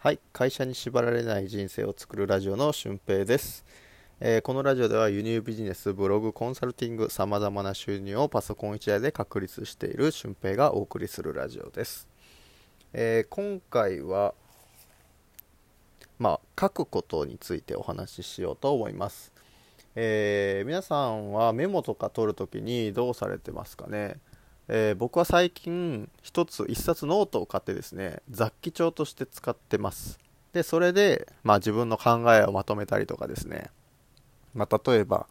はい。会社に縛られない人生を作るラジオの俊平です、えーこのラジオでは輸入ビジネスブログコンサルティングさまざまな収入をパソコン1台で確立している俊平がお送りするラジオです、えー今回はまあ書くことについてお話ししようと思います。えー皆さんはメモとか取るときにどうされてますかね、えー僕は最近一つ一冊ノートを買ってですね雑記帳として使ってます。でそれで、まあ、自分の考えをまとめたりとかですね、まあ、例えば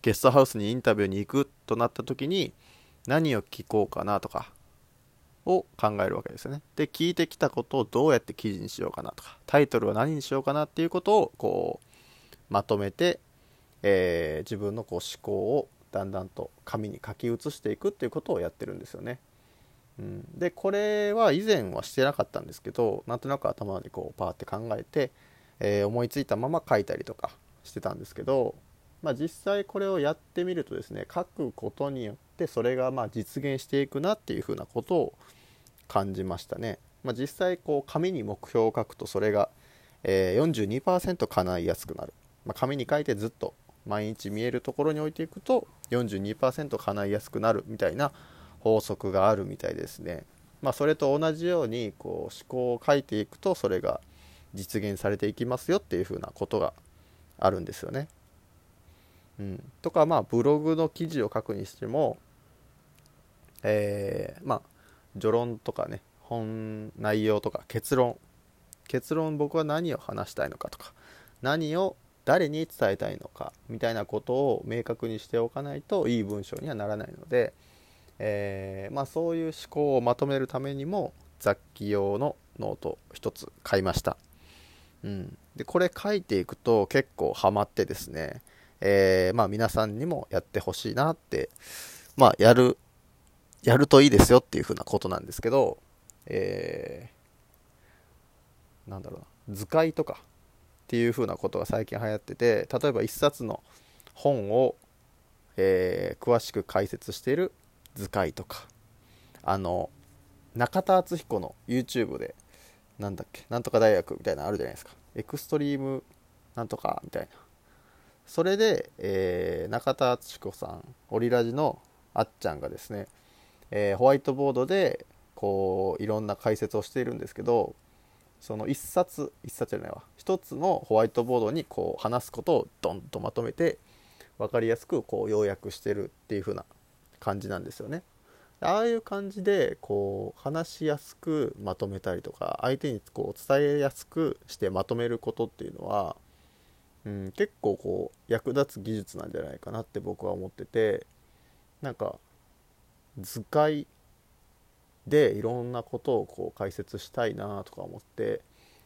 ゲストハウスにインタビューに行くとなった時に何を聞こうかなとかを考えるわけですよね。で聞いてきたことをどうやって記事にしようかなとかタイトルは何にしようかなっていうことをこうまとめてえー自分のこう思考をだんだんと紙に書き写していくっていうことをやってるんですよね。うん、でこれは以前はしてなかったんですけどなんとなく頭にこうパーって考えて、えー思いついたまま書いたりとかしてたんですけど、まあ、実際これをやってみるとですね書くことによってそれがまあ実現していくなっていうふうなことを感じましたね。まあ、実際こう紙に目標を書くとそれが、えー42%叶いやすくなる、まあ、紙に書いてずっと毎日見えるところに置いていくと42%叶いやすくなるみたいな法則があるみたいですね。まあ、それと同じようにこう思考を書いていくとそれが実現されていきますよっていうふうなことがあるんですよね。うん、とかまあブログの記事を書くにしても、えーまあ序論とかね本内容とか結論結論僕は何を話したいのかとか何を誰に伝えたいのかみたいなことを明確にしておかないといい文章にはならないので、えーまあ、そういう思考をまとめるためにも雑記用のノート一つ買いました、うん、でこれ書いていくと結構ハマってですね、えーまあ、皆さんにもやってほしいなってまあやるやるといいですよっていうふうなことなんですけど、えーなんだろうな。図解とかっていう風なことが最近流行ってて例えば一冊の本を、えー詳しく解説している図解とかあの中田敦彦の YouTube でなんだっけなんとか大学みたいなのあるじゃないですか。エクストリームなんとかみたいな。それで、えー中田敦彦さんオリラジのあっちゃんがですね、えーホワイトボードでこういろんな解説をしているんですけどその一冊一冊じゃないわ。一つのホワイトボードにこう話すことをドンとまとめて分かりやすくこう要約してるっていう風な感じなんですよね。ああいう感じでこう話しやすくまとめたりとか相手にこう伝えやすくしてまとめることっていうのは、うん、結構こう役立つ技術なんじゃないかなって僕は思っててなんか図解でいろんなことをこう解説したいなとか思って、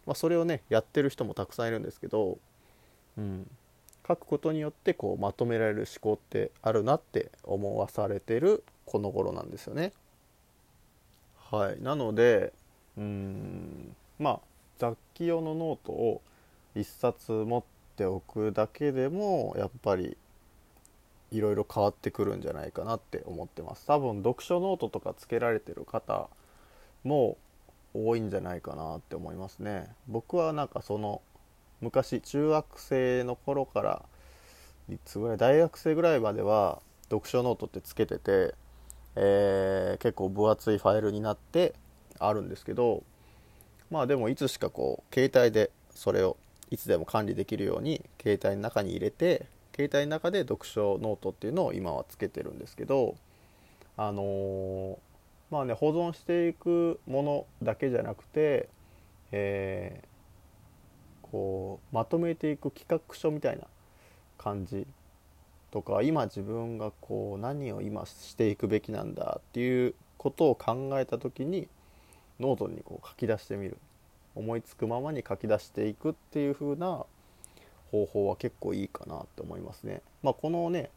まあ、それをねやってる人もたくさんいるんですけど、うん、書くことによってこうまとめられる思考ってあるなって思わされてるこの頃なんですよね。はい、なのでうん。まあ雑記用のノートを一冊持っておくだけでもやっぱりいろいろ変わってくるんじゃないかなって思ってます。多分読書ノートとかつけられてる方も多いんじゃないかなって思いますね。僕はなんかその昔中学生の頃からいつぐらい大学生ぐらいまでは読書ノートってつけてて、えー結構分厚いファイルになってあるんですけどまあでもいつしかこう携帯でそれをいつでも管理できるように携帯の中に入れて携帯の中で読書ノートっていうのを今はつけてるんですけどあのーまあね保存していくものだけじゃなくて、えーこうまとめていく企画書みたいな感じとか今自分がこう何を今していくべきなんだっていうことを考えた時にノートにこう書き出してみる思いつくままに書き出していくっていう風な方法は結構いいかなって思いますね。まあ、このね、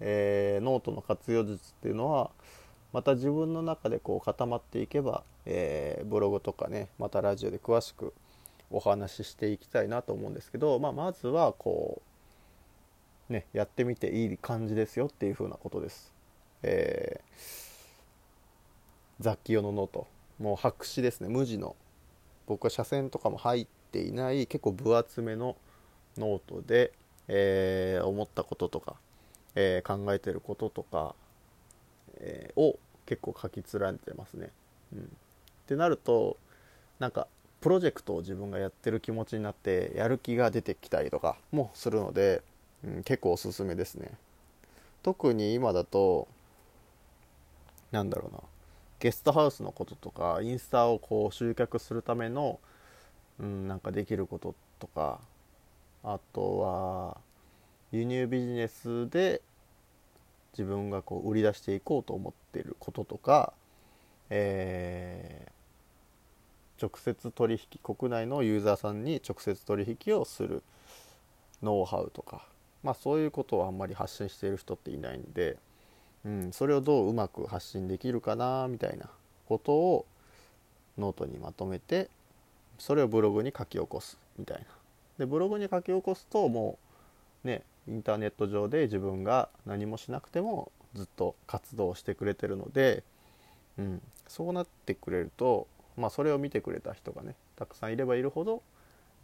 えーノートの活用術っていうのはまた自分の中でこう固まっていけば、えーブログとかねまたラジオで詳しくお話ししていきたいなと思うんですけど、まあ、まずはこうねやってみていい感じですよっていう風なことです。えー雑記用のノート。もう白紙ですね。無地の。僕は斜線とかも入っていない結構分厚めのノートで、えー、思ったこととか、えー、考えてることとか、えー、を結構書き連ねてますね。うん、ってなるとなんかプロジェクトを自分がやってる気持ちになってやる気が出てきたりとかもするので、うん、結構おすすめですね。特に今だとなんだろうなゲストハウスのこととかインスタをこう集客するための、うん、なんかできることとかあとは輸入ビジネスで自分がこう売り出していこうと思ってることとか、えー、直接取引国内のユーザーさんに直接取引をするノウハウとか、まあ、そういうことをあんまり発信している人っていないんで、うん、それをどううまく発信できるかなみたいなことをノートにまとめてそれをブログに書き起こすみたいな。でブログに書き起こすともうねインターネット上で自分が何もしなくてもずっと活動してくれてるので、うん、そうなってくれると、まあ、それを見てくれた人がねたくさんいればいるほど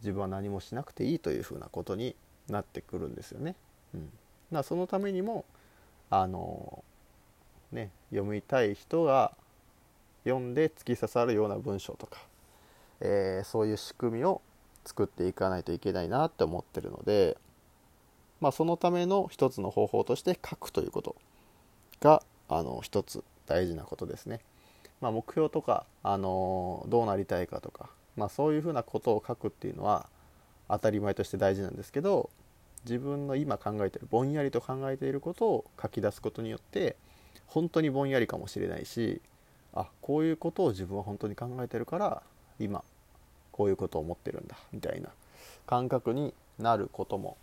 自分は何もしなくていいというふうなことになってくるんですよね。うん、だそのためにもあのね読みたい人が読んで突き刺さるような文章とか、えー、そういう仕組みを作っていかないといけないなって思ってるので、まあ、そのための一つの方法として書くということがあの一つ大事なことですね。まあ、目標とか、あのどうなりたいかとか、まあ、そういうふうなことを書くっていうのは当たり前として大事なんですけど自分の今考えてるぼんやりと考えていることを書き出すことによって本当にぼんやりかもしれないしあこういうことを自分は本当に考えてるから今こういうことを思ってるんだみたいな感覚になることも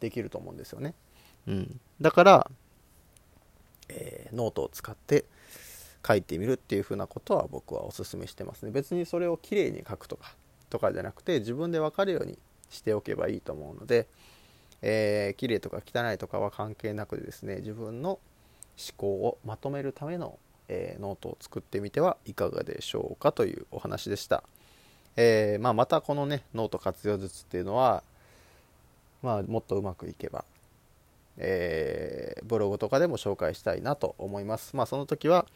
できると思うんですよね。うん、だから、えー、ノートを使って書いてみるっていうふうなことは僕はおすすめしてますね。別にそれをきれいに書くとかとかじゃなくて自分で分かるようにしておけばいいと思うので、えー、綺麗とか汚いとかは関係なくですね自分の思考をまとめるための、えー、ノートを作ってみてはいかがでしょうかというお話でした。えー、まあ、またこのねノート活用術っていうのは、まあ、もっとうまくいけば、えー、ブログとかでも紹介したいなと思います。まあ、その時は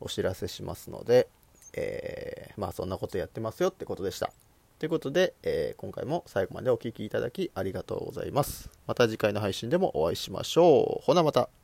お知らせしますので、えー、まあ、そんなことやってますよってことでした。ということで、え今回も最後までお聴きいただきありがとうございます。また次回の配信でもお会いしましょう。ほなまた。